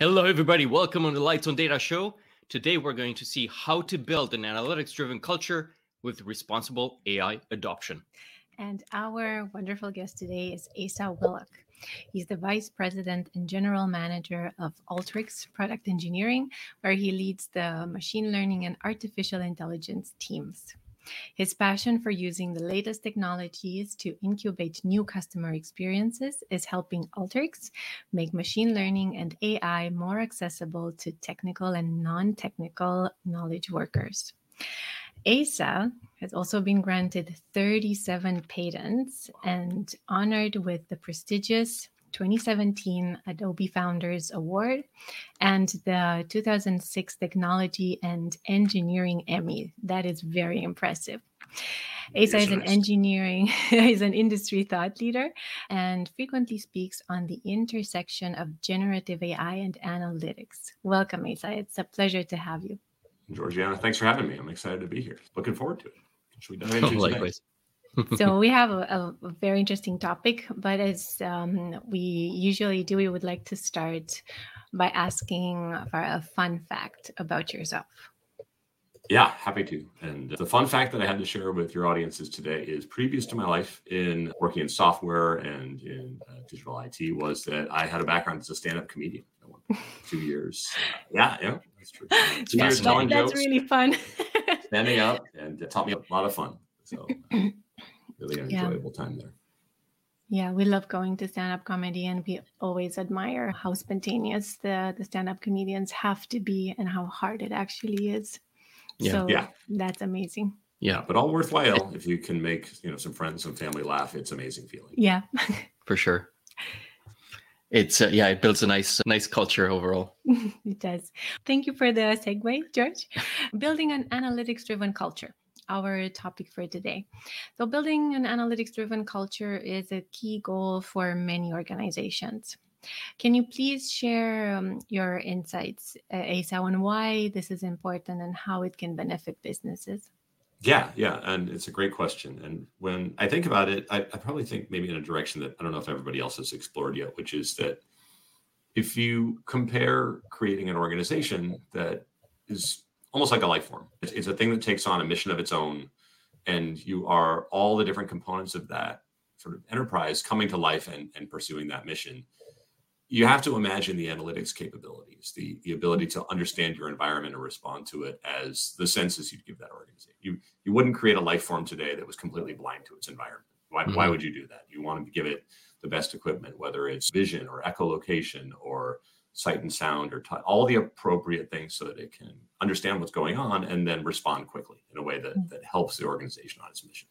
Hello, everybody. Welcome on the Lights on Data show. Today, we're going to see how to build an analytics driven culture with responsible AI adoption. And our wonderful guest today is Asa Whillock. He's the Vice President and General Manager of Alteryx Product Engineering, where he leads the machine learning and artificial intelligence teams. His passion for using the latest technologies to incubate new customer experiences is helping Alteryx make machine learning and AI more accessible to technical and non technical knowledge workers. ASA has also been granted 37 patents and honored with the prestigious 2017 Adobe Founders Award and the 2006 Technology and Engineering Emmy. That is very impressive. Asa is an engineering, is an industry thought leader and frequently speaks on the intersection of generative AI and analytics. Welcome, Asa. It's a pleasure to have you. Georgiana, thanks for having me. I'm excited to be here. Looking forward to it. Should we dive into it? Likewise so we have a, a, very interesting topic, but as um, we usually do, we would like to start by asking for a fun fact about yourself. Yeah, happy to. And the fun fact that I had to share with your audiences today is previous to my life in working in software and in uh, digital IT was that I had a background as a stand-up comedian. Two years. Uh, yeah, yeah, that's true. Two years telling that's jokes, really fun. standing up, and it taught me a lot of fun. So really an enjoyable time there. Yeah, we love going to stand up comedy and we always admire how spontaneous the, the stand up comedians have to be and how hard it actually is. Yeah. So yeah. that's amazing. Yeah, but all worthwhile if you can make, you know, some friends, some family laugh. It's amazing feeling. Yeah. For sure. It's uh, yeah, it builds a nice nice culture overall. it does. Thank you for the segue, George. Building an analytics driven culture our topic for today. So, building an analytics driven culture is a key goal for many organizations. Can you please share um, your insights, Asa, on why this is important and how it can benefit businesses? Yeah, yeah, and it's a great question. And when I think about it, I, I, probably think maybe in a direction that I don't know if everybody else has explored yet, which is that if you compare creating an organization that is almost like a life form. It's, it's a thing that takes on a mission of its own, and you are all the different components of that sort of enterprise coming to life and, and pursuing that mission. You have to imagine the analytics capabilities, the, the ability to understand your environment and respond to it as the senses you'd give that organization. You, you wouldn't create a life form today that was completely blind to its environment. Why, mm-hmm. why would you do that? You want to give it the best equipment, whether it's vision or echolocation or sight and sound or t- all the appropriate things so that it can understand what's going on and then respond quickly in a way that, mm. that helps the organization on its mission.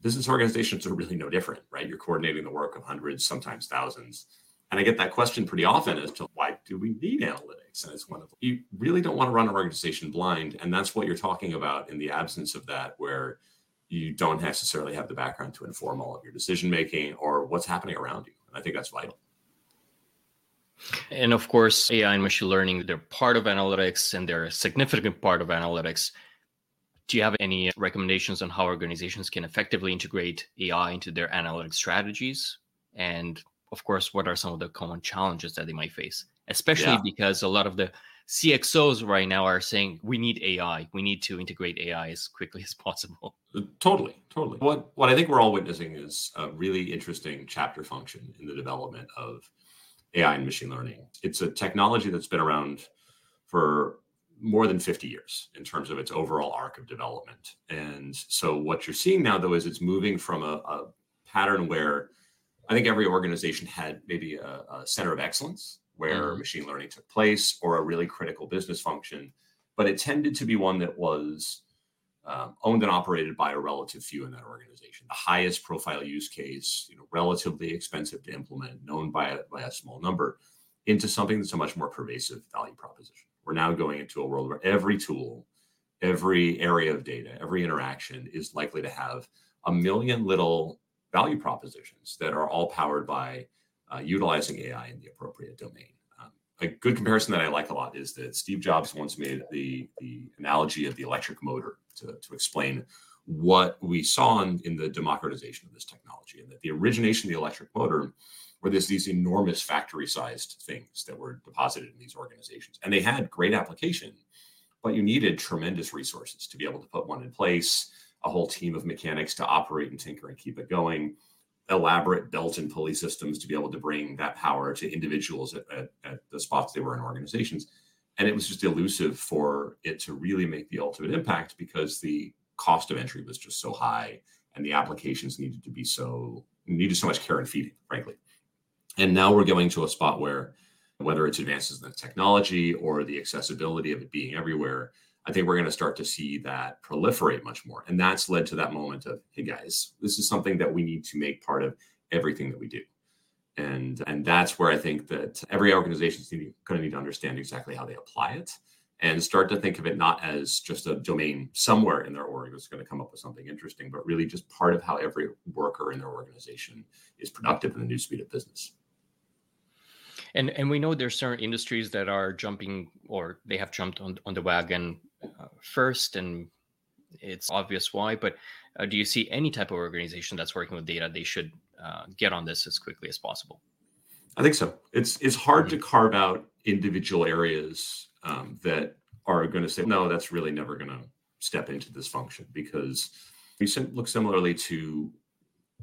Business organizations are really no different, right? You're coordinating the work of hundreds, sometimes thousands. And I get that question pretty often as to why do we need analytics? And it's one of you really don't want to run an organization blind. And that's what you're talking about in the absence of that, where you don't necessarily have the background to inform all of your decision making or what's happening around you. And I think that's vital. And of course, AI and machine learning, they're part of analytics and they're a significant part of analytics. Do you have any recommendations on how organizations can effectively integrate AI into their analytic strategies? And of course, what are some of the common challenges that they might face? Especially yeah. because a lot of the CXOs right now are saying we need AI. We need to integrate AI as quickly as possible. Totally, totally. What what I think we're all witnessing is a really interesting chapter function in the development of AI and machine learning. It's a technology that's been around for more than 50 years in terms of its overall arc of development. And so what you're seeing now, though, is it's moving from a, a pattern where I think every organization had maybe a, a center of excellence where mm-hmm. machine learning took place or a really critical business function, but it tended to be one that was um, owned and operated by a relative few in that organization. The highest profile use case, you know, relatively expensive to implement, known by a, by a small number, into something that's a much more pervasive value proposition. We're now going into a world where every tool, every area of data, every interaction is likely to have a million little value propositions that are all powered by uh, utilizing AI in the appropriate domain a good comparison that I like a lot is that Steve Jobs once made the, the analogy of the electric motor to, to explain what we saw in, in the democratization of this technology and that the origination of the electric motor where there's these enormous factory sized things that were deposited in these organizations. And they had great application, but you needed tremendous resources to be able to put one in place, a whole team of mechanics to operate and tinker and keep it going, elaborate belt and pulley systems to be able to bring that power to individuals at, at, at the spots they were in organizations. And it was just elusive for it to really make the ultimate impact because the cost of entry was just so high and the applications needed to be so needed so much care and feeding, frankly. And now we're going to a spot where, whether it's advances in the technology or the accessibility of it being everywhere, I think we're going to start to see that proliferate much more. And that's led to that moment of, hey guys, this is something that we need to make part of everything that we do. And and that's where I think that every organization is going to need to understand exactly how they apply it and start to think of it not as just a domain somewhere in their org that's going to come up with something interesting, but really just part of how every worker in their organization is productive in the new speed of business. And and we know there's certain industries that are jumping or they have jumped on on the wagon uh, first, and it's obvious why. But uh, do you see any type of organization that's working with data they should uh, get on this as quickly as possible? I think so. It's it's hard mm-hmm. to carve out individual areas um, that are going to say no, that's really never going to step into this function because we look similarly to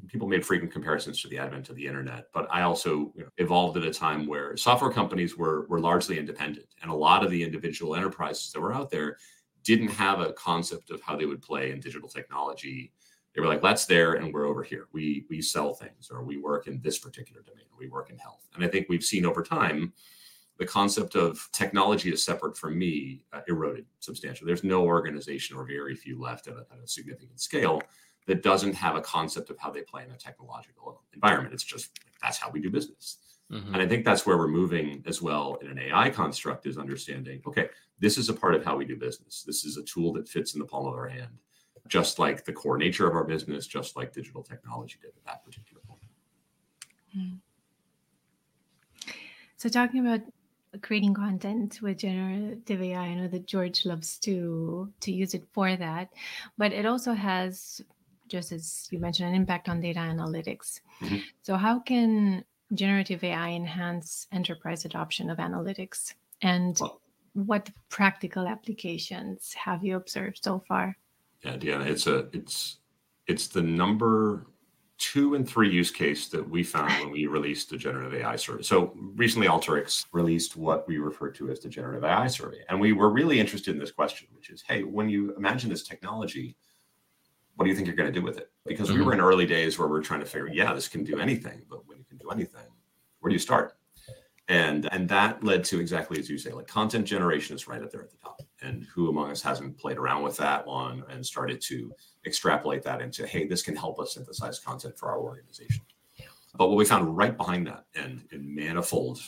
people made frequent comparisons to the advent of the internet, but I also you know, evolved at a time where software companies were were largely independent, and a lot of the individual enterprises that were out there didn't have a concept of how they would play in digital technology. They were like, "Let's there, and we're over here. We we sell things, or we work in this particular domain, or we work in health." And I think we've seen over time the concept of technology is separate from me uh, eroded substantially. There's no organization or very few left at a, at a significant scale that doesn't have a concept of how they play in a technological environment. It's just that's how we do business. Mm-hmm. And I think that's where we're moving as well in an AI construct is understanding, okay, this is a part of how we do business. This is a tool that fits in the palm of our hand, just like the core nature of our business, just like digital technology did at that particular point. Mm-hmm. So talking about creating content with generative AI, I know that George loves to to use it for that, but it also has just as you mentioned, an impact on data analytics. Mm-hmm. So, how can generative AI enhance enterprise adoption of analytics? And well, what practical applications have you observed so far? Yeah, Deanna, it's a it's it's the number two and three use case that we found when we released the generative AI survey. So recently, Alteryx released what we refer to as the generative AI survey, and we were really interested in this question, which is, hey, when you imagine this technology, what do you think you're going to do with it? Because mm-hmm. we were in early days where we're trying to figure, yeah, this can do anything, but when you can do anything, where do you start? And and that led to exactly as you say, like content generation is right up there at the top. And who among us hasn't played around with that one and started to extrapolate that into, hey, this can help us synthesize content for our organization. But what we found right behind that and in manifold,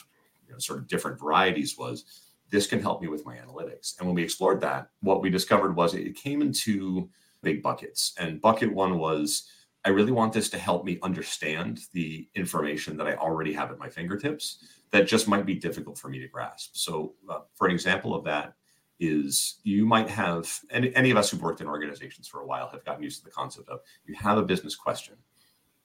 you know, sort of different varieties was this can help me with my analytics. And when we explored that, what we discovered was it came into big buckets. And bucket one was I really want this to help me understand the information that I already have at my fingertips that just might be difficult for me to grasp. So, uh, for an example of that, is you might have any, any of us who've worked in organizations for a while have gotten used to the concept of you have a business question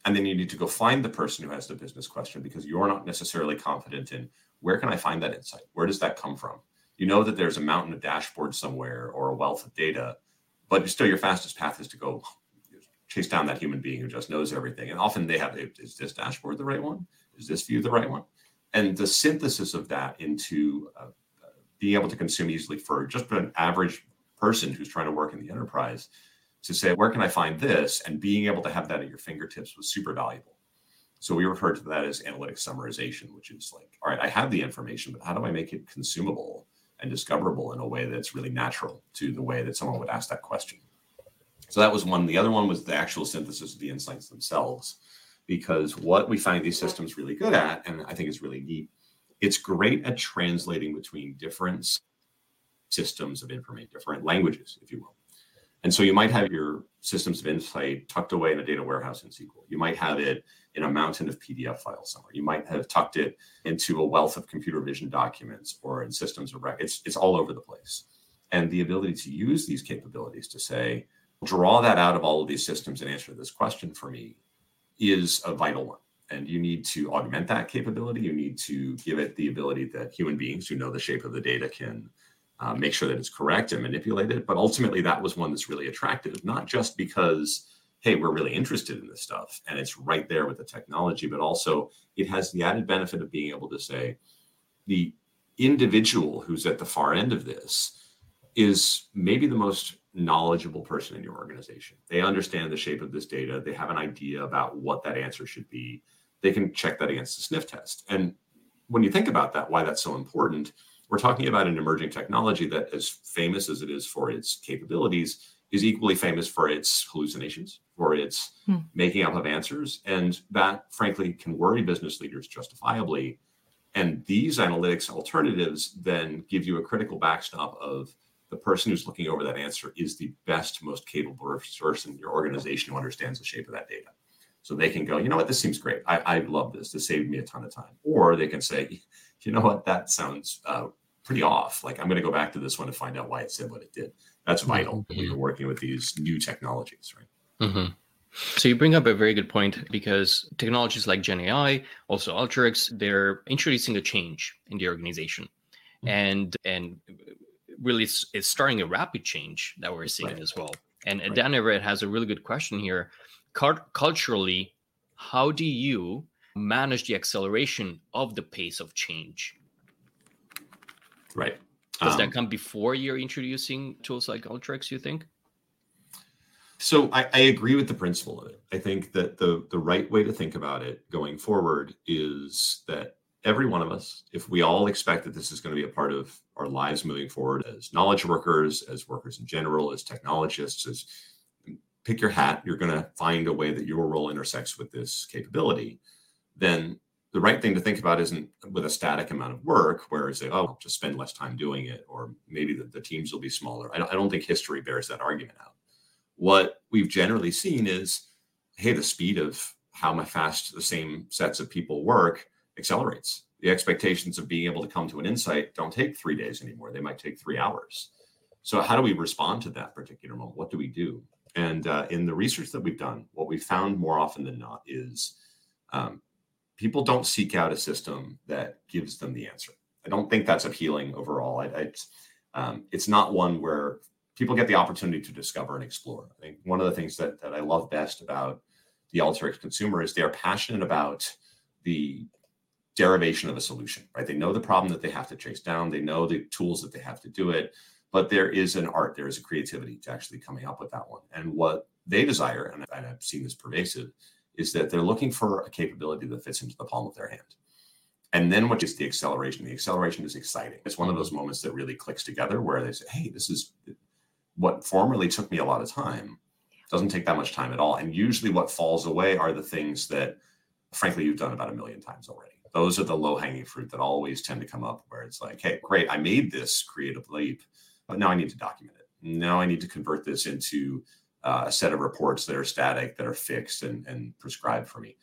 and then you need to go find the person who has the business question because you're not necessarily confident in where can i find that insight where does that come from you know that there's a mountain of dashboards somewhere or a wealth of data but still your fastest path is to go chase down that human being who just knows everything. And often they have, is this dashboard the right one? Is this view the right one? And the synthesis of that into uh, being able to consume easily for just an average person who's trying to work in the enterprise to say, where can I find this? And being able to have that at your fingertips was super valuable. So we refer to that as analytic summarization, which is like, all right, I have the information, but how do I make it consumable and discoverable in a way that's really natural to the way that someone would ask that question. So that was one. The other one was the actual synthesis of the insights themselves, because what we find these systems really good at, and I think is really neat, it's great at translating between different systems of information, different languages, if you will. And so you might have your systems of insight tucked away in a data warehouse in SQL. You might have it in a mountain of PDF files somewhere. You might have tucked it into a wealth of computer vision documents or in systems of record. It's, it's all over the place. And the ability to use these capabilities to say, draw that out of all of these systems and answer this question for me is a vital one. And you need to augment that capability. You need to give it the ability that human beings who know the shape of the data can uh, make sure that it's correct and manipulate it. But ultimately, that was one that's really attractive, not just because, hey, we're really interested in this stuff and it's right there with the technology, but also it has the added benefit of being able to say the individual who's at the far end of this is maybe the most knowledgeable person in your organization. They understand the shape of this data, they have an idea about what that answer should be. They can check that against the sniff test. And when you think about that, why that's so important, we're talking about an emerging technology that, as famous as it is for its capabilities, is equally famous for its hallucinations, for its hmm. making up of answers. And that, frankly, can worry business leaders justifiably. And these analytics alternatives then give you a critical backstop of the person who's looking over that answer is the best, most capable person in your organization who understands the shape of that data. So they can go, you know what, this seems great. I, I love this. This saved me a ton of time. Or they can say, you know what, that sounds uh, pretty off. Like I'm going to go back to this one to find out why it said what it did. That's vital mm-hmm. when you're working with these new technologies, right? Mm-hmm. So you bring up a very good point because technologies like Gen AI, also Alteryx, they're introducing a change in the organization, mm-hmm. and and really it's, it's starting a rapid change that we're seeing right. as well. And right. Dan Everett has a really good question here culturally, how do you manage the acceleration of the pace of change? Right. Does um, that come before you're introducing tools like Alteryx, you think? So I, I, agree with the principle of it. I think that the the right way to think about it going forward is that every one of us, if we all expect that this is going to be a part of our lives moving forward as knowledge workers, as workers in general, as technologists, as pick your hat, you're going to find a way that your role intersects with this capability, then the right thing to think about isn't with a static amount of work where it's like, oh, I'll just spend less time doing it, or maybe the, the teams will be smaller. I don't, I don't think history bears that argument out. What we've generally seen is, hey, the speed of how my fast the same sets of people work accelerates. The expectations of being able to come to an insight don't take three days anymore. They might take three hours. So, how do we respond to that particular moment? What do we do? And uh, in the research that we've done, what we found more often than not is um, people don't seek out a system that gives them the answer. I don't think that's appealing overall. I, I, um, it's not one where people get the opportunity to discover and explore. I think one of the things that, that I love best about the Alteryx consumer is they're passionate about the derivation of a solution, right? They know the problem that they have to chase down, they know the tools that they have to do it, but there is an art, there is a creativity to actually coming up with that one. And what they desire, and I've seen this pervasive, is that they're looking for a capability that fits into the palm of their hand. And then what is the acceleration? The acceleration is exciting. It's one of those mm-hmm. moments that really clicks together where they say, hey, this is what formerly took me a lot of time. Doesn't take that much time at all. And usually what falls away are the things that, frankly, you've done about a million times already. Those are the low hanging fruit that always tend to come up where it's like, hey, great, I made this creative leap but now I need to document it. Now I need to convert this into uh, a set of reports that are static, that are fixed and, and prescribed for me.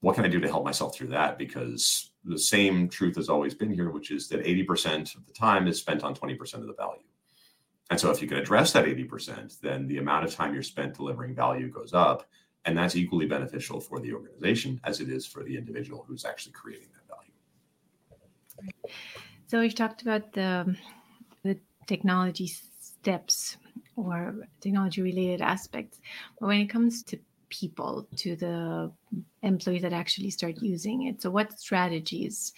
What can I do to help myself through that? Because the same truth has always been here, which is that 80% of the time is spent on 20% of the value. And so if you can address that 80%, then the amount of time you're spent delivering value goes up. And that's equally beneficial for the organization as it is for the individual who's actually creating that value. So we've talked about the technology steps or technology related aspects. But when it comes to people, to the employees that actually start using it, so what strategies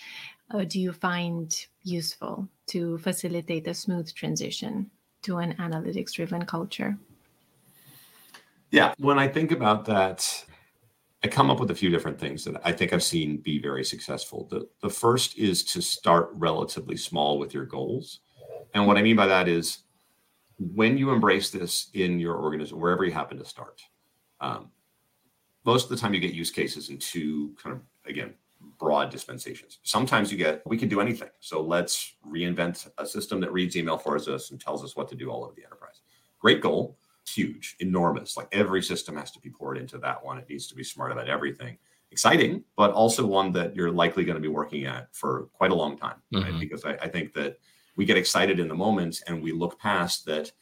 uh, do you find useful to facilitate a smooth transition to an analytics driven culture? Yeah, when I think about that, I come up with a few different things that I think I've seen be very successful. The, the first is to start relatively small with your goals. And what I mean by that is when you embrace this in your organism, wherever you happen to start, um, most of the time you get use cases in two kind of, again, broad dispensations. Sometimes you get, we can do anything. So let's reinvent a system that reads email for us and tells us what to do all over the enterprise. Great goal, huge, enormous. Like every system has to be poured into that one. It needs to be smart about everything. Exciting, but also one that you're likely going to be working at for quite a long time, mm-hmm. right? Because I, I think that we get excited in the moment and we look past that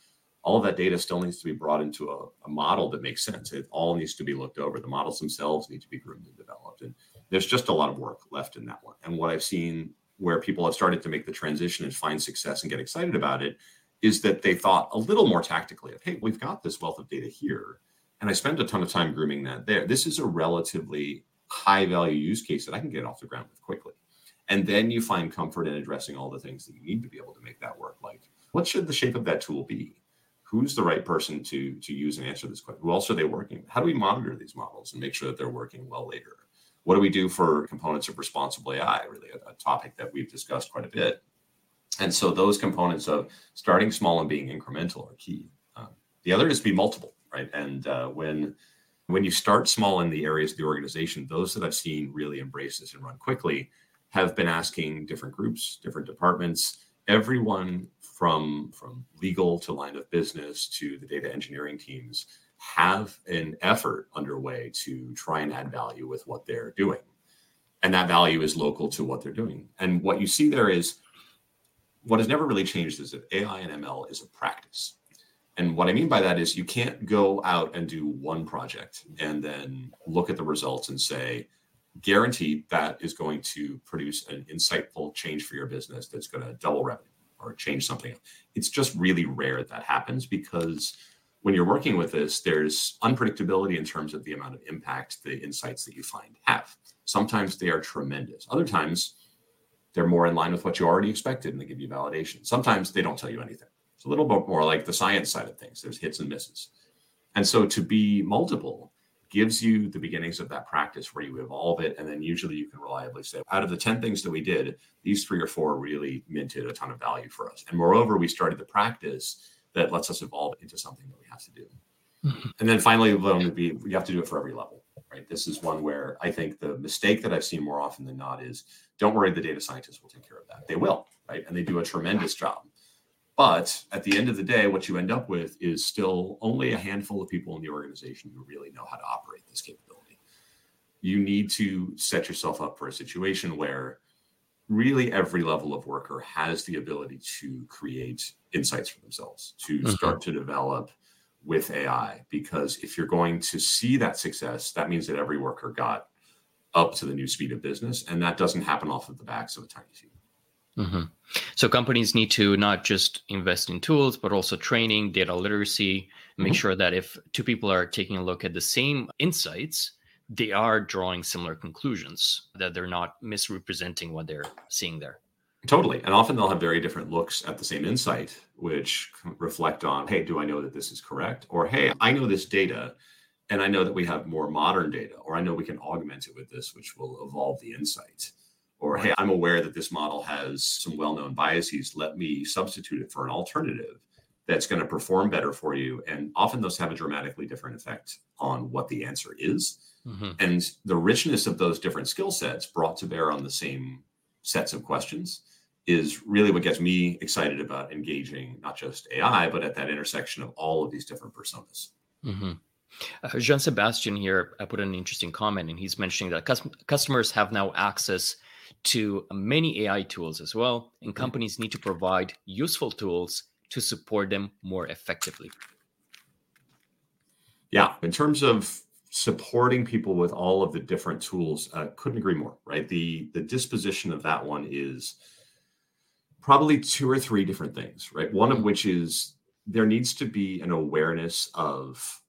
all of that data still needs to be brought into a, a, model that makes sense. It all needs to be looked over. The models themselves need to be groomed and developed. And there's just a lot of work left in that one. And what I've seen where people have started to make the transition and find success and get excited about it is that they thought a little more tactically of, hey, we've got this wealth of data here. And I spend a ton of time grooming that there. This is a relatively high value use case that I can get off the ground with quickly. And then you find comfort in addressing all the things that you need to be able to make that work. Like, what should the shape of that tool be? who's the right person to to use and answer this question? Who else are they working? How do we monitor these models and make sure that they're working well later? What do we do for components of responsible ai really a, a topic that we've discussed quite a bit? And so those components of starting small and being incremental are key. Uh, the other is be multiple right? And uh, when when you start small in the areas of the organization those that i've seen really embrace this and run quickly have been asking different groups different departments everyone from from legal to line of business to the data engineering teams have an effort underway to try and add value with what they're doing. And that value is local to what they're doing. And what you see there is what has never really changed is that ai and ml is a practice. And what i mean by that is you can't go out and do one project and then look at the results and say guaranteed that is going to produce an insightful change for your business that's going to double revenue or change something. It's just really rare that happens because when you're working with this, there's unpredictability in terms of the amount of impact the insights that you find have. Sometimes they are tremendous. Other times they're more in line with what you already expected and they give you validation. Sometimes they don't tell you anything. It's a little bit more like the science side of things. There's hits and misses. And so to be multiple gives you the beginnings of that practice where you evolve it. And then usually you can reliably say, out of the 10 things that we did, these three or four really minted a ton of value for us. And moreover, we started the practice that lets us evolve into something that we have to do. Mm-hmm. And then finally, be you have to do it for every level, right? This is one where I think the mistake that I've seen more often than not is don't worry, the data scientists will take care of that. They will, right? And they do a tremendous job. But at the end of the day, what you end up with is still only a handful of people in the organization who really know how to operate this capability. You need to set yourself up for a situation where really every level of worker has the ability to create insights for themselves, to mm-hmm. start to develop with AI. Because if you're going to see that success, that means that every worker got up to the new speed of business. And that doesn't happen off of the backs of a tiny team. Mm-hmm. So companies need to not just invest in tools, but also training, data literacy, make mm-hmm. sure that if two people are taking a look at the same insights, they are drawing similar conclusions, that they're not misrepresenting what they're seeing there. Totally. And often they'll have very different looks at the same insight, which reflect on, hey, do I know that this is correct? Or, hey, I know this data and I know that we have more modern data, or I know we can augment it with this, which will evolve the insight or hey i'm aware that this model has some well-known biases. Let me substitute it for an alternative that's going to perform better for you. And often those have a dramatically different effect on what the answer is. Mm-hmm. and the richness of those different skill sets brought to bear on the same sets of questions is really what gets me excited about engaging not just ai but at that intersection of all of these different personas. Mm-hmm. Uh, Jean Sebastian here I put an interesting comment, and he's mentioning that cus- customers have now access to many AI tools as well, and mm-hmm. companies need to provide useful tools to support them more effectively. Yeah, in terms of supporting people with all of the different tools, uh, couldn't agree more. Right, the the disposition of that one is probably two or three different things. Right, one of mm-hmm. which is there needs to be an awareness of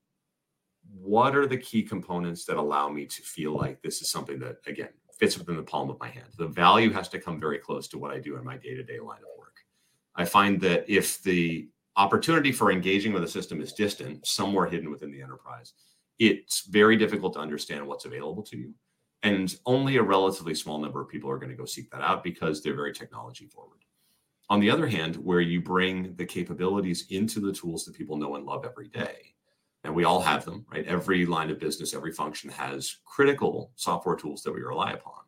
what are the key components that allow me to feel like this is something that again fits within the palm of my hand. The value has to come very close to what I do in my day to day line of work. I find that if the opportunity for engaging with a system is distant, somewhere hidden within the enterprise, it's very difficult to understand what's available to you. And only a relatively small number of people are going to go seek that out because they're very technology forward. On the other hand, where you bring the capabilities into the tools that people know and love every day, and we all have them, right? Every line of business, every function has critical software tools that we rely upon.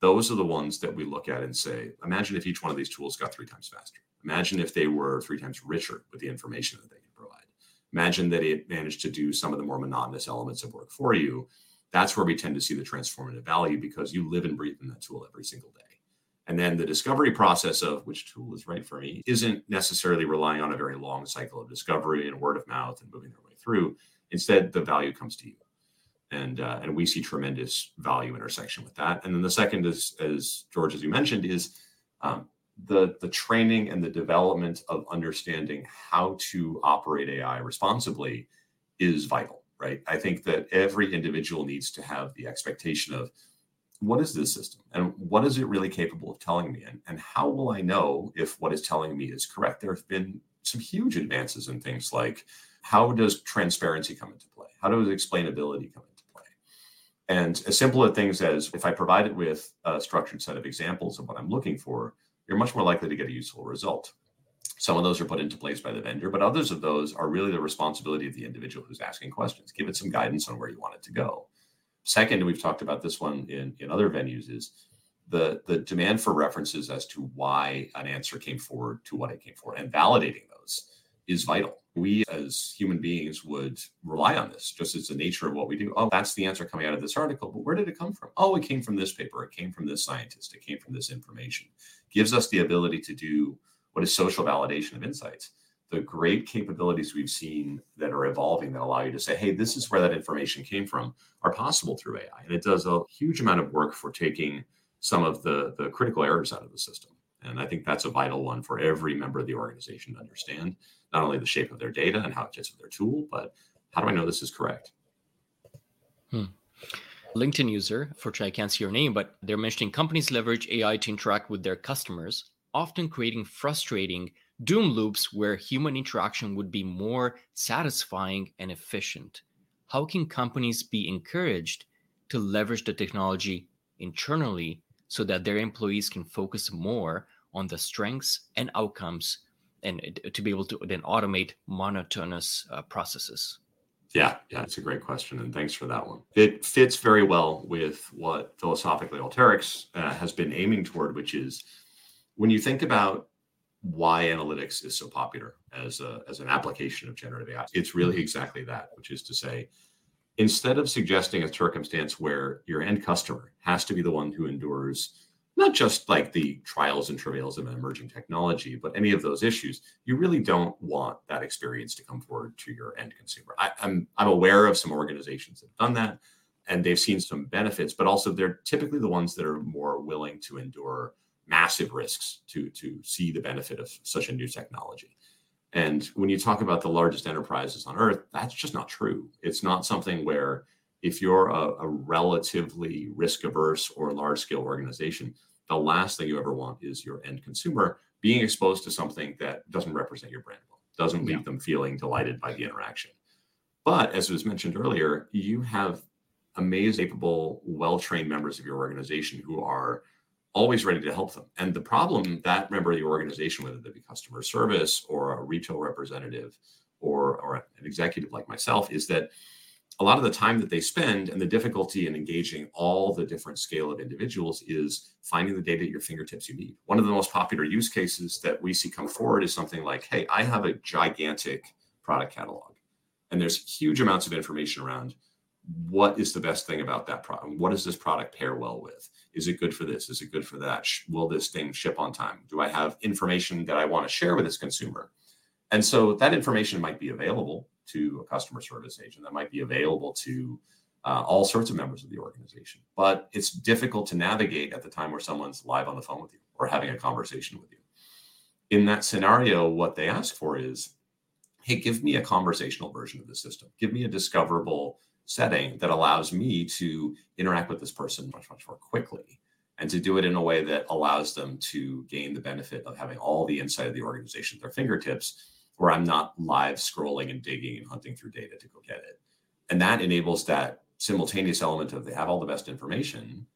Those are the ones that we look at and say, imagine if each one of these tools got three times faster. Imagine if they were three times richer with the information that they can provide. Imagine that it managed to do some of the more monotonous elements of work for you. That's where we tend to see the transformative value because you live and breathe in that tool every single day. And then the discovery process of which tool is right for me isn't necessarily relying on a very long cycle of discovery and word of mouth and moving their way through. Instead, the value comes to you. And, uh, and we see tremendous value intersection with that. And then the second is, as George, as you mentioned, is um, the, the training and the development of understanding how to operate AI responsibly is vital, right? I think that every individual needs to have the expectation of what is this system? And what is it really capable of telling me? And, and how will i know if what it's telling me is correct? There have been some huge advances in things like how does transparency come into play? How does explainability come into play? And as simple as things as if i provide it with a structured set of examples of what i'm looking for you're much more likely to get a useful result. Some of those are put into place by the vendor but others of those are really the responsibility of the individual who's asking questions. Give it some guidance on where you want it to go Second, we've talked about this one in, in other venues, is the, the demand for references as to why an answer came forward to what it came forward and validating those is vital. We as human beings would rely on this just as the nature of what we do. Oh, that's the answer coming out of this article, but where did it come from? Oh, it came from this paper, it came from this scientist, it came from this information. Gives us the ability to do what is social validation of insights the great capabilities we've seen that are evolving that allow you to say, hey, this is where that information came from are possible through AI. And it does a huge amount of work for taking some of the, the critical errors out of the system. And I think that's a vital one for every member of the organization to understand not only the shape of their data and how it fits with their tool, but how do I know this is correct? Hmm. LinkedIn user, for which I can't see your name, but they're mentioning companies leverage AI to interact with their customers, often creating frustrating doom loops where human interaction would be more satisfying and efficient. How can companies be encouraged to leverage the technology internally so that their employees can focus more on the strengths and outcomes and to be able to then automate monotonous uh, processes? Yeah, yeah, it's a great question, and thanks for that one. It fits very well with what philosophically Alteryx uh, has been aiming toward, which is when you think about why analytics is so popular as a, as an application of generative AI. It's really exactly that, which is to say, instead of suggesting a circumstance where your end customer has to be the one who endures not just like the trials and travails of an emerging technology, but any of those issues, you really don't want that experience to come forward to your end consumer. I, I'm I'm aware of some organizations that have done that, and they've seen some benefits, but also they're typically the ones that are more willing to endure massive risks to to see the benefit of such a new technology. And when you talk about the largest enterprises on earth, that's just not true. It's not something where if you're a, a relatively risk averse or large scale organization, the last thing you ever want is your end consumer being exposed to something that doesn't represent your brand well, doesn't leave yeah. them feeling delighted by the interaction. But as was mentioned earlier, you have amazing, capable, well trained members of your organization who are always ready to help them. And the problem that member of the organization, whether they be customer service or a retail representative or, or an executive like myself, is that a lot of the time that they spend and the difficulty in engaging all the different scale of individuals is finding the data at your fingertips you need. One of the most popular use cases that we see come forward is something like, hey, I have a gigantic product catalog and there's huge amounts of information around what is the best thing about that product? What does this product pair well with? Is it good for this? Is it good for that? Will this thing ship on time? Do I have information that I want to share with this consumer? And so that information might be available to a customer service agent, that might be available to uh, all sorts of members of the organization. But it's difficult to navigate at the time where someone's live on the phone with you or having a conversation with you. In that scenario, what they ask for is hey, give me a conversational version of the system, give me a discoverable setting that allows me to interact with this person much, much more quickly and to do it in a way that allows them to gain the benefit of having all the insight of the organization at their fingertips, where I'm not live scrolling and digging and hunting through data to go get it. And that enables that simultaneous element of they have all the best information,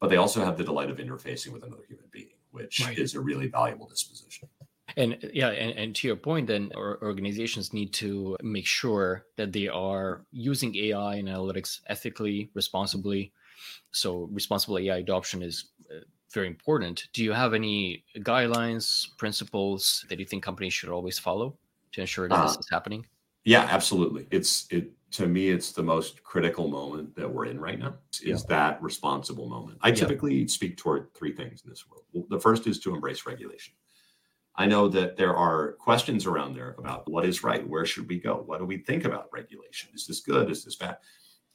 but they also have the delight of interfacing with another human being, which right. is a really valuable disposition. And yeah, and, and to your point, then organizations need to make sure that they are using AI and analytics ethically, responsibly. So responsible AI adoption is uh, very important. Do you have any guidelines, principles that you think companies should always follow to ensure that uh, this is happening? Yeah, absolutely. It's it to me, it's the most critical moment that we're in right now is yeah. that responsible moment. I typically yeah. speak toward three things in this world. The first is to embrace regulation. I know that there are questions around there about what is right, where should we go, what do we think about regulation? Is this good? Is this bad?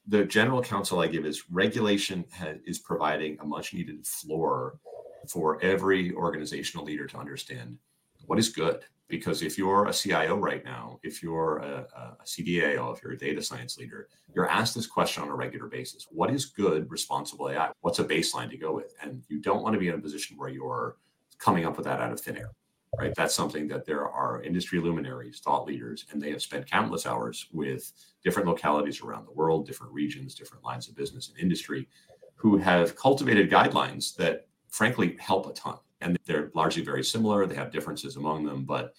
The general counsel I give is regulation is providing a much needed floor for every organizational leader to understand what is good because if you're a CIO right now, if you're a, a CDAO, if you're a data science leader, you're asked this question on a regular basis. What is good responsible AI? What's a baseline to go with? And you don't want to be in a position where you're coming up with that out of thin air, right? That's something that there are industry luminaries, thought leaders, and they have spent countless hours with different localities around the world, different regions, different lines of business and industry who have cultivated guidelines that frankly help a ton and they're largely very similar. They have differences among them, but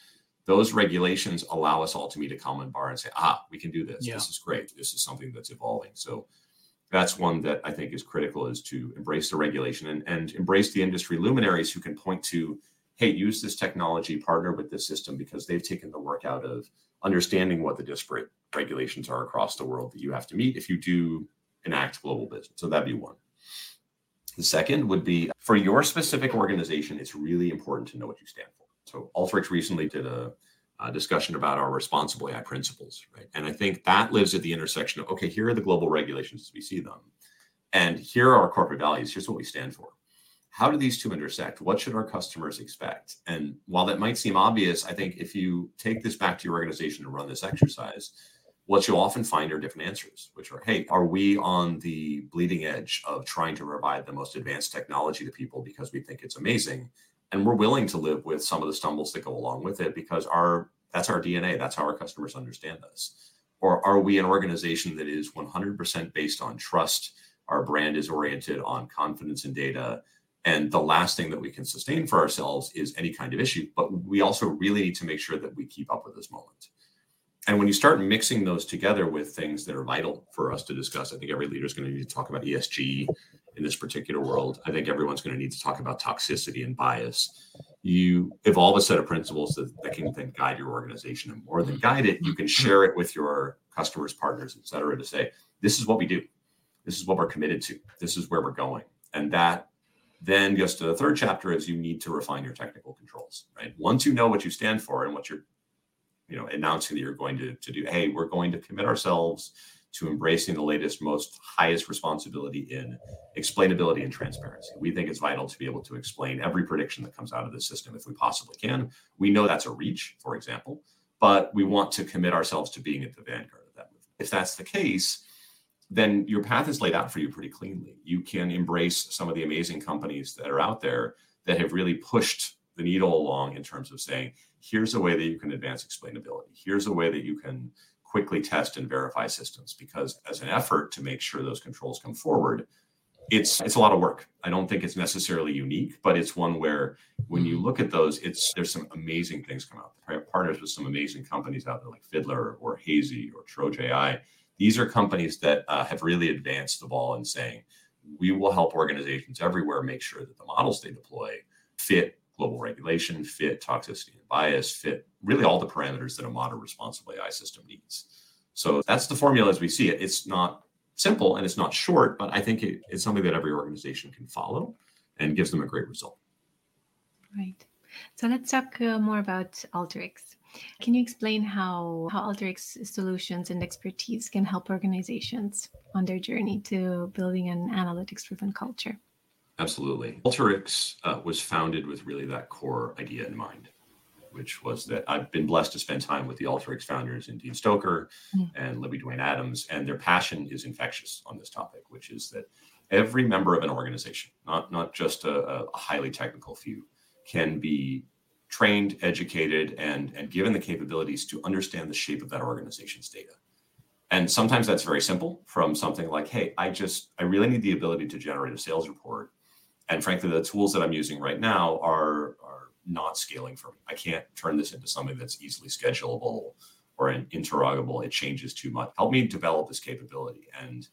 those regulations allow us all to meet a common bar and say, ah, we can do this. Yeah. This is great. This is something that's evolving. So that's one that I think is critical is to embrace the regulation and, and embrace the industry luminaries who can point to, hey, use this technology, partner with this system because they've taken the work out of understanding what the disparate regulations are across the world that you have to meet if you do enact global business. So that'd be one. The second would be for your specific organization, it's really important to know what you stand for. So Alteryx recently did a, a, discussion about our responsible AI principles, right? And I think that lives at the intersection of okay, here are the global regulations as we see them, and here are our corporate values. Here's what we stand for. How do these two intersect? What should our customers expect? And while that might seem obvious, I think if you take this back to your organization and run this exercise, what you'll often find are different answers, which are, hey, are we on the bleeding edge of trying to provide the most advanced technology to people because we think it's amazing? And we're willing to live with some of the stumbles that go along with it because our that's our DNA. That's how our customers understand us. Or are we an organization that is 100% based on trust? Our brand is oriented on confidence in data. And the last thing that we can sustain for ourselves is any kind of issue. But we also really need to make sure that we keep up with this moment and when you start mixing those together with things that are vital for us to discuss, I think every leader is going to need to talk about ESG in this particular world. I think everyone's going to need to talk about toxicity and bias. You evolve a set of principles that, that can then guide your organization, and more than guide it, you can share it with your customers, partners, et cetera, to say, this is what we do. This is what we're committed to. This is where we're going. And that then goes to the third chapter is you need to refine your technical controls, right? Once you know what you stand for and what you're you know announcing that you're going to, to do hey we're going to commit ourselves to embracing the latest most highest responsibility in explainability and transparency. We think it's vital to be able to explain every prediction that comes out of the system if we possibly can. We know that's a reach for example but we want to commit ourselves to being at the vanguard of that movement. If that's the case then your path is laid out for you pretty cleanly you can embrace some of the amazing companies that are out there that have really pushed the needle along in terms of saying here's a way that you can advance explainability. Here's a way that you can quickly test and verify systems because as an effort to make sure those controls come forward, it's it's a lot of work. I don't think it's necessarily unique, but it's one where when you mm-hmm. look at those, it's there's some amazing things come out. I have partners with some amazing companies out there like Fiddler or Hazy or TrojAI. These are companies that uh, have really advanced the ball in saying we will help organizations everywhere make sure that the models they deploy fit global regulation, fit toxicity and bias, fit really all the parameters that a modern responsible AI system needs. So that's the formula as we see it. It's not simple and it's not short, but I think it, it's something that every organization can follow and gives them a great result. Right. So let's talk uh, more about Alteryx. Can you explain how, how Alteryx solutions and expertise can help organizations on their journey to building an analytics driven culture? Absolutely. Alteryx uh, was founded with really that core idea in mind, which was that I've been blessed to spend time with the Alteryx founders and Dean Stoker mm. and Libby Duane Adams, and their passion is infectious on this topic, which is that every member of an organization, not, not just a, a highly technical few, can be trained, educated, and, and given the capabilities to understand the shape of that organization's data. And sometimes that's very simple from something like, hey, I just, I really need the ability to generate a sales report and frankly, the tools that I'm using right now are are not scaling for me. I can't turn this into something that's easily schedulable or an interrogable. It changes too much. Help me develop this capability. And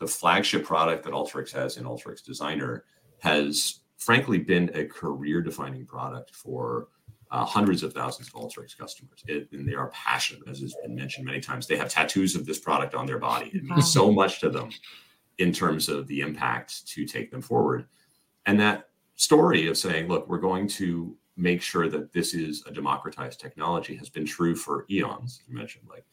the flagship product that Alteryx has in Alteryx Designer has frankly been a career defining product for uh, hundreds of thousands of Alteryx customers, it, and they are passionate, as has been mentioned many times. They have tattoos of this product on their body. It means so much to them in terms of the impact to take them forward. And that story of saying, look, we're going to make sure that this is a democratized technology has been true for eons. You mentioned like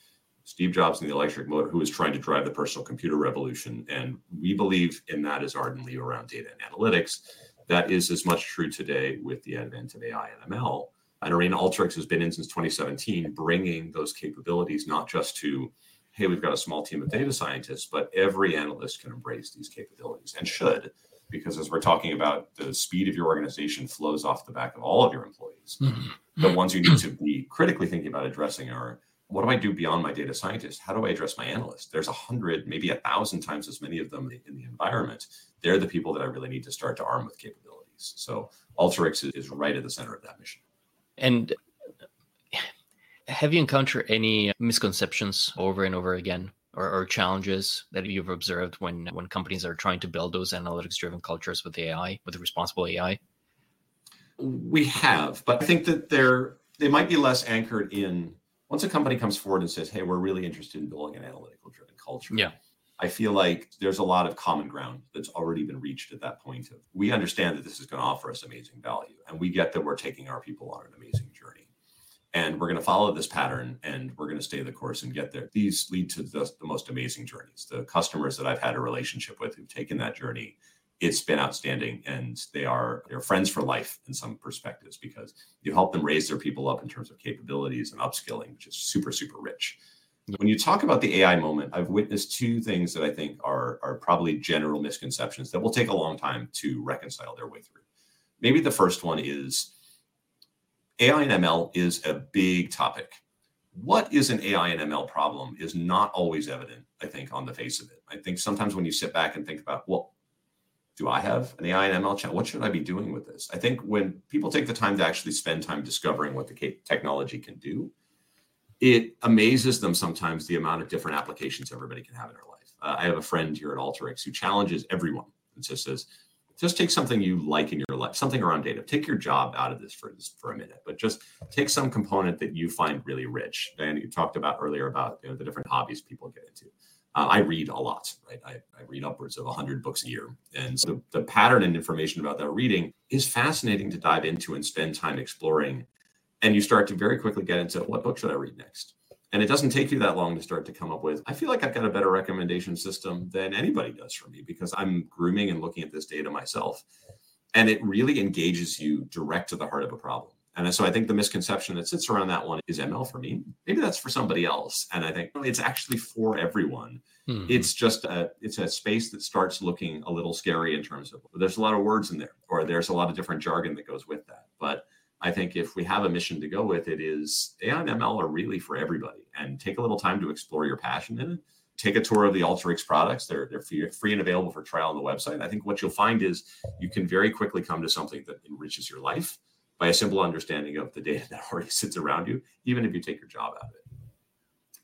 Steve Jobs and the electric motor, who was trying to drive the personal computer revolution. And we believe in that as ardently around data and analytics. That is as much true today with the advent of AI and ML. And Arena Alteryx has been in since 2017, bringing those capabilities not just to, hey, we've got a small team of data scientists, but every analyst can embrace these capabilities and should. Because as we're talking about the speed of your organization flows off the back of all of your employees. Mm-hmm. the ones you need to be critically thinking about addressing are what do i do beyond my data scientist? How do i address my analyst? There's a hundred maybe a thousand times as many of them in the environment. They're the people that i really need to start to arm with capabilities. So alteryx is right at the center of that mission and have you encountered any misconceptions over and over again or, or challenges that you've observed when when companies are trying to build those analytics driven cultures with AI, with responsible AI? We have, but I think that they're they might be less anchored in once a company comes forward and says, "Hey, we're really interested in building an analytical driven culture." Yeah. I feel like there's a lot of common ground that's already been reached at that point. Of we understand that this is going to offer us amazing value, and we get that we're taking our people on an amazing journey and we're going to follow this pattern and we're going to stay the course and get there. These lead to the, the, most amazing journeys. The customers that I've had a relationship with who've taken that journey, it's been outstanding, and they are they're friends for life in some perspectives because you help them raise their people up in terms of capabilities and upskilling, which is super super rich. When you talk about the AI moment, I've witnessed two things that I think are are probably general misconceptions that will take a long time to reconcile their way through. Maybe the first one is AI and ML is a big topic. What is an AI and ML problem is not always evident, I think, on the face of it. I think sometimes when you sit back and think about, well, do I have an AI and ML channel? What should I be doing with this? I think when people take the time to actually spend time discovering what the technology can do, it amazes them sometimes the amount of different applications everybody can have in their life. Uh, I have a friend here at Alteryx who challenges everyone and just says, just take something you like in your life, something around data. Take your job out of this for for a minute, but just take some component that you find really rich. And you talked about earlier about you know, the different hobbies people get into. Uh, I read a lot, right? I, I read upwards of 100 books a year. And so the, the pattern and information about that reading is fascinating to dive into and spend time exploring. And you start to very quickly get into what book should I read next? And it doesn't take you that long to start to come up with. I feel like I've got a better recommendation system than anybody does for me because I'm grooming and looking at this data myself. And it really engages you direct to the heart of a problem. And so I think the misconception that sits around that one is ML for me. Maybe that's for somebody else. And I think it's actually for everyone. Mm-hmm. It's just a it's a space that starts looking a little scary in terms of there's a lot of words in there, or there's a lot of different jargon that goes with that. But I think if we have a mission to go with it is AI and ML are really for everybody and take a little time to explore your passion in it. Take a tour of the Alteryx products. They're, they're free and available for trial on the website. I think what you'll find is you can very quickly come to something that enriches your life by a simple understanding of the data that already sits around you, even if you take your job out of it.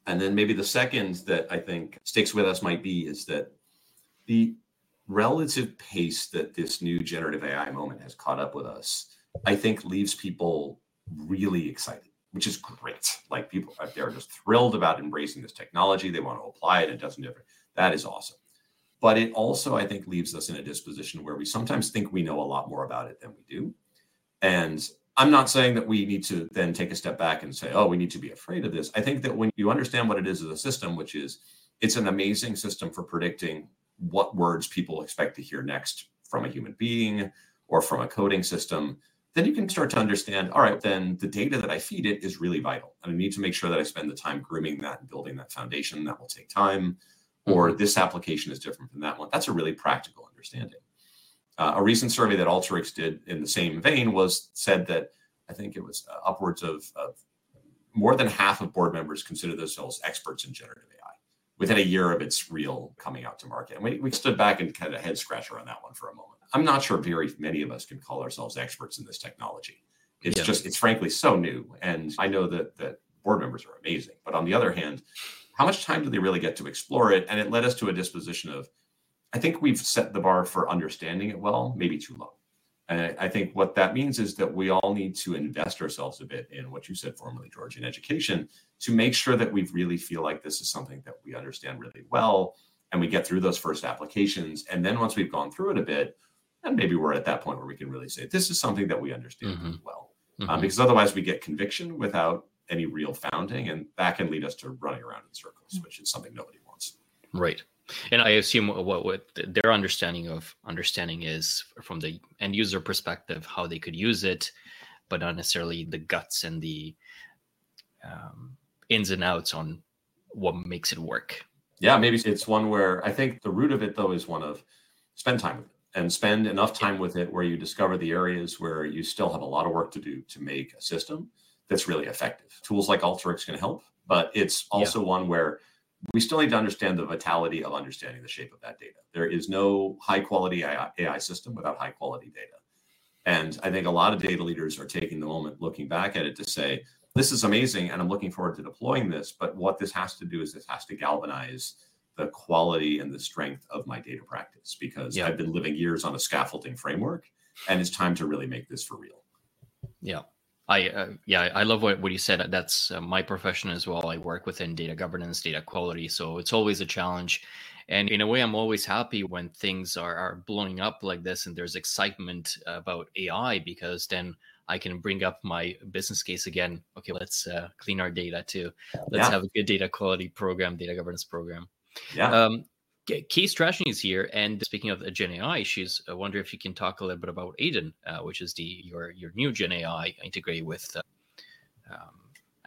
And then maybe the second that I think sticks with us might be is that the relative pace that this new generative AI moment has caught up with us I think leaves people really excited, which is great. Like people, uh, they're just thrilled about embracing this technology. They want to apply it. It doesn't different. That is awesome. But it also, I think, leaves us in a disposition where we sometimes think we know a lot more about it than we do. And I'm not saying that we need to then take a step back and say, oh, we need to be afraid of this. I think that when you understand what it is as a system, which is it's an amazing system for predicting what words people expect to hear next from a human being or from a coding system, then you can start to understand all right then the data that i feed it is really vital and i need to make sure that i spend the time grooming that and building that foundation that will take time or mm-hmm. this application is different from that one. That's a really practical understanding. Uh, a recent survey that Alteryx did in the same vein was said that i think it was uh, upwards of, of more than half of board members consider themselves experts in generative ai within a year of its real coming out to market and we, we stood back and kind of head scratcher on that one for a moment I'm not sure very many of us can call ourselves experts in this technology. It's yeah. just, it's frankly so new. And I know that that board members are amazing. But on the other hand, how much time do they really get to explore it? And it led us to a disposition of, I think we've set the bar for understanding it well, maybe too low. And I think what that means is that we all need to invest ourselves a bit in what you said formerly, George, in education to make sure that we really feel like this is something that we understand really well and we get through those first applications. And then once we've gone through it a bit, and maybe we're at that point where we can really say, this is something that we understand mm-hmm. well. Um, mm-hmm. Um, because otherwise we get conviction without any real founding, and that can lead us to running around in circles, which is something nobody wants. Right. And I assume what, what their understanding of understanding is from the end user perspective, how they could use it, but not necessarily the guts and the um, ins and outs on what makes it work. Yeah, maybe it's one where I think the root of it though is one of spend time with it and spend enough time with it where you discover the areas where you still have a lot of work to do to make a system that's really effective. Tools like Alteryx can help, but it's also yeah. one where we still need to understand the vitality of understanding the shape of that data. There is no high quality AI, AI system without high quality data. And I think a lot of data leaders are taking the moment looking back at it to say, this is amazing and I'm looking forward to deploying this. But what this has to do is this has to galvanize the quality and the strength of my data practice because yeah. I've been living years on a scaffolding framework and it's time to really make this for real. Yeah. I uh, yeah, I love what, what you said. That's uh, my profession as well. I work within data governance, data quality, so it's always a challenge. And in a way, I'm always happy when things are, are blowing up like this and there's excitement about AI because then I can bring up my business case again. Okay, let's uh, clean our data too. Let's yeah. have a good data quality program, data governance program. Yeah. Um, Kate Strachan is here, and speaking of Gen AI, she's. I wonder if you can talk a little bit about AiDIN, uh, which is the your your new Gen AI integrated with uh, um,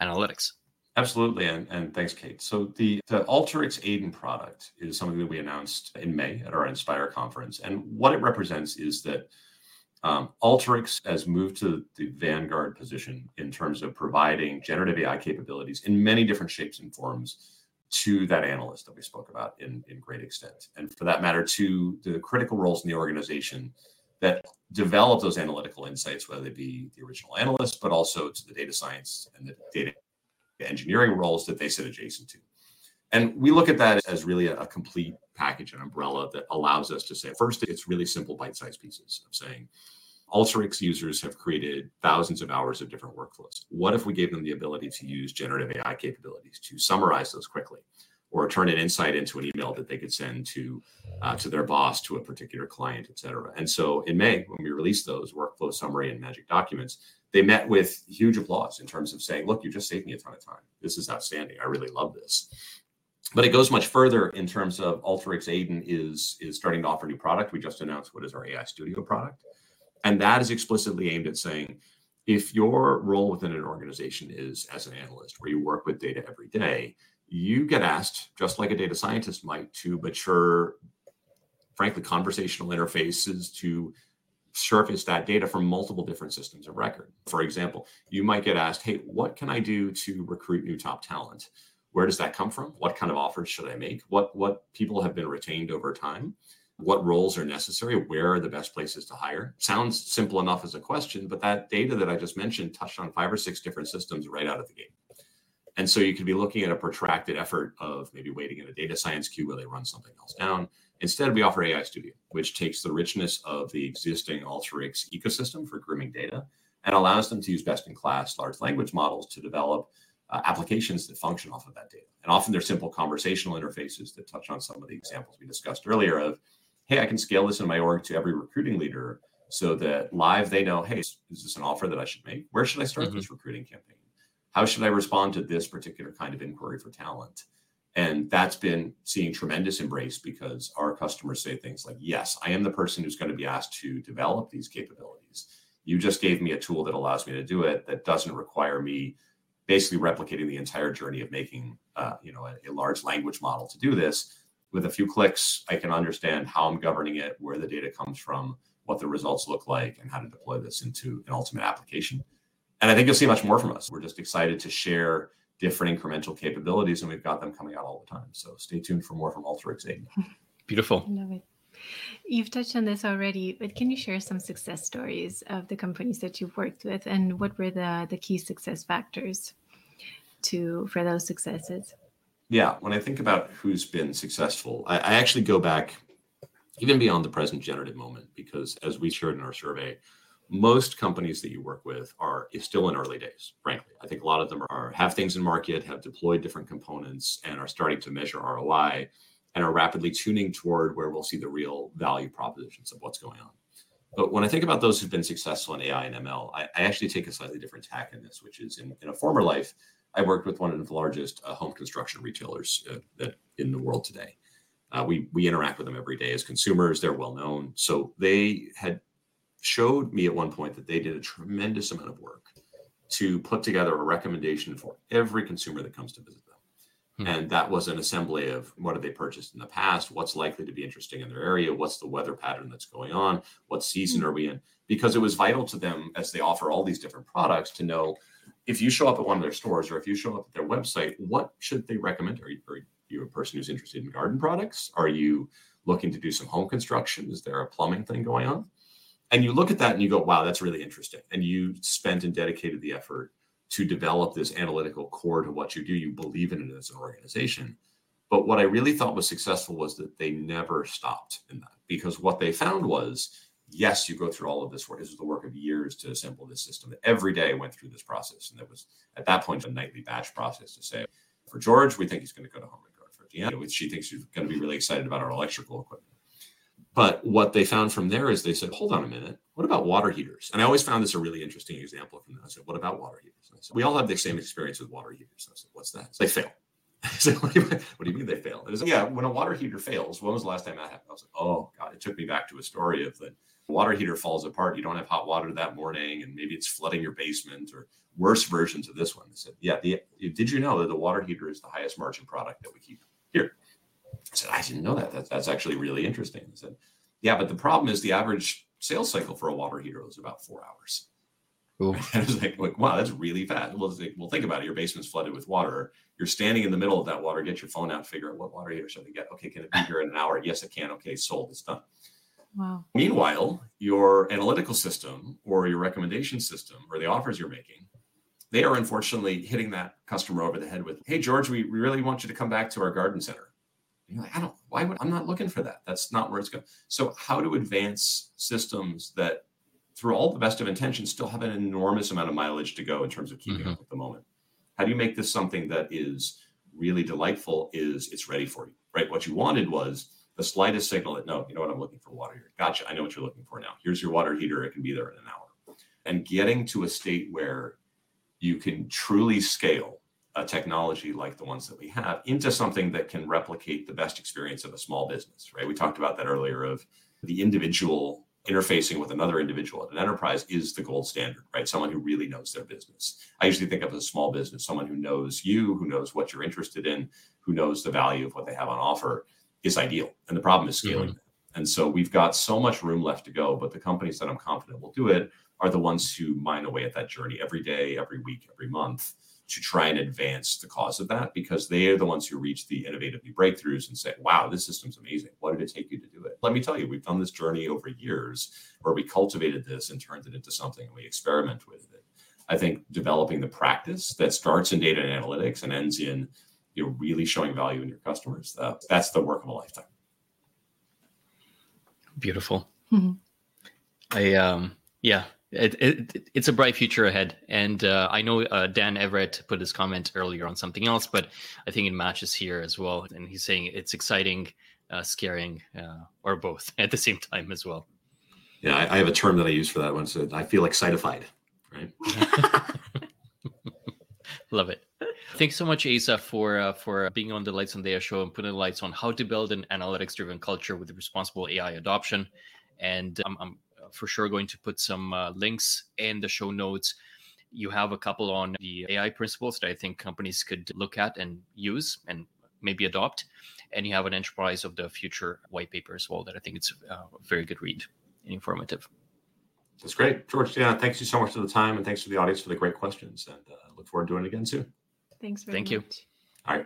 analytics. Absolutely, and, and thanks, Kate. So the the Alteryx AiDIN product is something that we announced in May at our Inspire conference, and what it represents is that um, Alteryx has moved to the vanguard position in terms of providing generative AI capabilities in many different shapes and forms to that analyst that we spoke about in, in great extent. And for that matter, to the critical roles in the organization that develop those analytical insights, whether they be the original analyst, but also to the data science and the data engineering roles that they sit adjacent to. And we look at that as really a, a complete package, an umbrella that allows us to say, first, it's really simple bite sized pieces of saying, Alteryx users have created thousands of hours of different workflows. What if we gave them the ability to use generative AI capabilities to summarize those quickly, or turn an insight into an email that they could send to uh, to their boss, to a particular client, et cetera? And so in May, when we released those workflow summary and magic documents, they met with huge applause in terms of saying, "Look, you just saved me a ton of time. This is outstanding. I really love this." But it goes much further in terms of Alteryx AiDIN is is starting to offer new product. We just announced what is our AI Studio product and that is explicitly aimed at saying if your role within an organization is as an analyst, where you work with data every day, you get asked, just like a data scientist might, to mature, frankly, conversational interfaces to surface that data from multiple different systems of record. For example, you might get asked, hey, what can I do to recruit new top talent? Where does that come from? What kind of offers should I make? What what people have been retained over time? What roles are necessary where are the best places to hire? Sounds simple enough as a question but that data that i just mentioned touched on five or six different systems right out of the gate. And so you could be looking at a protracted effort of maybe waiting in a data science queue where they run something else down. Instead we offer ai studio which takes the richness of the existing alteryx ecosystem for grooming data and allows them to use best in class large language models to develop uh, applications that function off of that data. And often they're simple conversational interfaces that touch on some of the examples we discussed earlier of hey, I can scale this in my org to every recruiting leader so that live they know, hey, is this an offer that I should make? Where should I start mm-hmm. this recruiting campaign? How should I respond to this particular kind of inquiry for talent? And that's been seeing tremendous embrace because our customers say things like, yes, I am the person who's going to be asked to develop these capabilities. You just gave me a tool that allows me to do it that doesn't require me basically replicating the entire journey of making uh, you know a, a large language model to do this with a few clicks, I can understand how I'm governing it, where the data comes from, what the results look like, and how to deploy this into an ultimate application. And I think you'll see much more from us. We're just excited to share different incremental capabilities, and we've got them coming out all the time. So stay tuned for more from Alteryx 8. Beautiful. Love it. You've touched on this already, but can you share some success stories of the companies that you've worked with, and what were the the key success factors to for those successes? Yeah, when I think about who's been successful, I, I, actually go back even beyond the present generative moment, because as we shared in our survey, most companies that you work with are still in early days frankly. I think a lot of them are have things in market have deployed different components and are starting to measure roi and are rapidly tuning toward where we'll see the real value propositions of what's going on. But when i think about those who've been successful in ai and ml i, I actually take a slightly different tack in this which is in, in a former life i worked with one of the largest uh, home construction retailers uh, in the world today uh, we we interact with them every day as consumers they're well known so they had showed me at one point that they did a tremendous amount of work to put together a recommendation for every consumer that comes to visit them. Hmm. And that was an assembly of what have they purchased in the past, what's likely to be interesting in their area, what's the weather pattern that's going on, what season hmm. are we in? Because it was vital to them as they offer all these different products to know if you show up at one of their stores or if you show up at their website, what should they recommend? Are you, are you a person who's interested in garden products? Are you looking to do some home construction? Is there a plumbing thing going on? and you look at that and you go, wow, that's really interesting. And you spent and dedicated the effort to develop this analytical core to what you do. You believe in it as an organization. But what I really thought was successful was that they never stopped in that because what they found was yes, you go through all of this work. This was the work of years to assemble this system. Every day I went through this process. And it was at that point a nightly batch process to say, for George, we think he's going to go to Home and Garden. For Deanna, which she thinks she's going to be really excited about our electrical equipment. But what they found from there is they said, hold on a minute, what about water heaters? And I always found this a really interesting example from that. I said, what about water heaters? I said, we all have the same experience with water heaters. I said, what's that? They fail. I said, what do, you, what do you mean they fail? And said, yeah, when a water heater fails, when was the last time that happened? I was like, oh God, it took me back to a story of the water heater falls apart. You don't have hot water that morning, and maybe it's flooding your basement or worse versions of this one. They said, yeah, the, did you know that the water heater is the highest margin product that we keep here? I said, I didn't know that. that that's actually really interesting. I said, yeah, but the problem is the average sales cycle for a water heater is about four hours. And I was like, like, wow, that's really fast. Well, like, well, think about it. Your basement's flooded with water. You're standing in the middle of that water. Get your phone out. Figure out what water heater should I get. Okay, can it be here in an hour? Yes, it can. Okay, sold. It's done. Wow. Meanwhile, your analytical system or your recommendation system or the offers you're making, they are unfortunately hitting that customer over the head with, "Hey, George, we, we really want you to come back to our garden center." you're like, I don't, why would, I'm not looking for that. That's not where it's going. So, how to advance systems that, through all the best of intentions, still have an enormous amount of mileage to go in terms of keeping mm-hmm. up with the moment? How do you make this something that is really delightful? Is it's ready for you, right? What you wanted was the slightest signal that, no, you know what, I'm looking for water here. Gotcha. I know what you're looking for now. Here's your water heater. It can be there in an hour. And getting to a state where you can truly scale a technology like the ones that we have into something that can replicate the best experience of a small business, right? We talked about that earlier of the individual interfacing with another individual at an enterprise is the gold standard, right? Someone who really knows their business. I usually think of a small business, someone who knows you, who knows what you're interested in, who knows the value of what they have on offer is ideal. And the problem is scaling. Mm-hmm. And so we've got so much room left to go, but the companies that I'm confident will do it are the ones who mine away at that journey every day, every week, every month to try and advance the cause of that because they are the ones who reach the innovative new breakthroughs and say, wow, this system's amazing. What did it take you to do it? Let me tell you, we've done this journey over years where we cultivated this and turned it into something and we experiment with it. I think developing the practice that starts in data and analytics and ends in you know really showing value in your customers, uh, that's the work of a lifetime. Beautiful. Mm-hmm. I um yeah, it, it, it's a bright future ahead. And uh, I know uh, Dan Everett put his comment earlier on something else, but I think it matches here as well. And he's saying it's exciting, uh, scaring, uh, or both at the same time as well. Yeah, I, I, have a term that I use for that one. So I feel excitified, right? Love it. Thanks so much, Asa, for uh, for being on the Lights on Data show and putting the lights on how to build an analytics-driven culture with responsible AI adoption. And I'm, I'm for sure going to put some uh, links in the show notes. You have a couple on the AI principles that I think companies could look at and use and maybe adopt. And you have an enterprise of the future white paper as well that I think it's uh, a very good read and informative. That's great. George, yeah, thanks you so much for the time and thanks to the audience for the great questions. And uh, look forward to doing it again soon. Thanks Thank much. you. All right.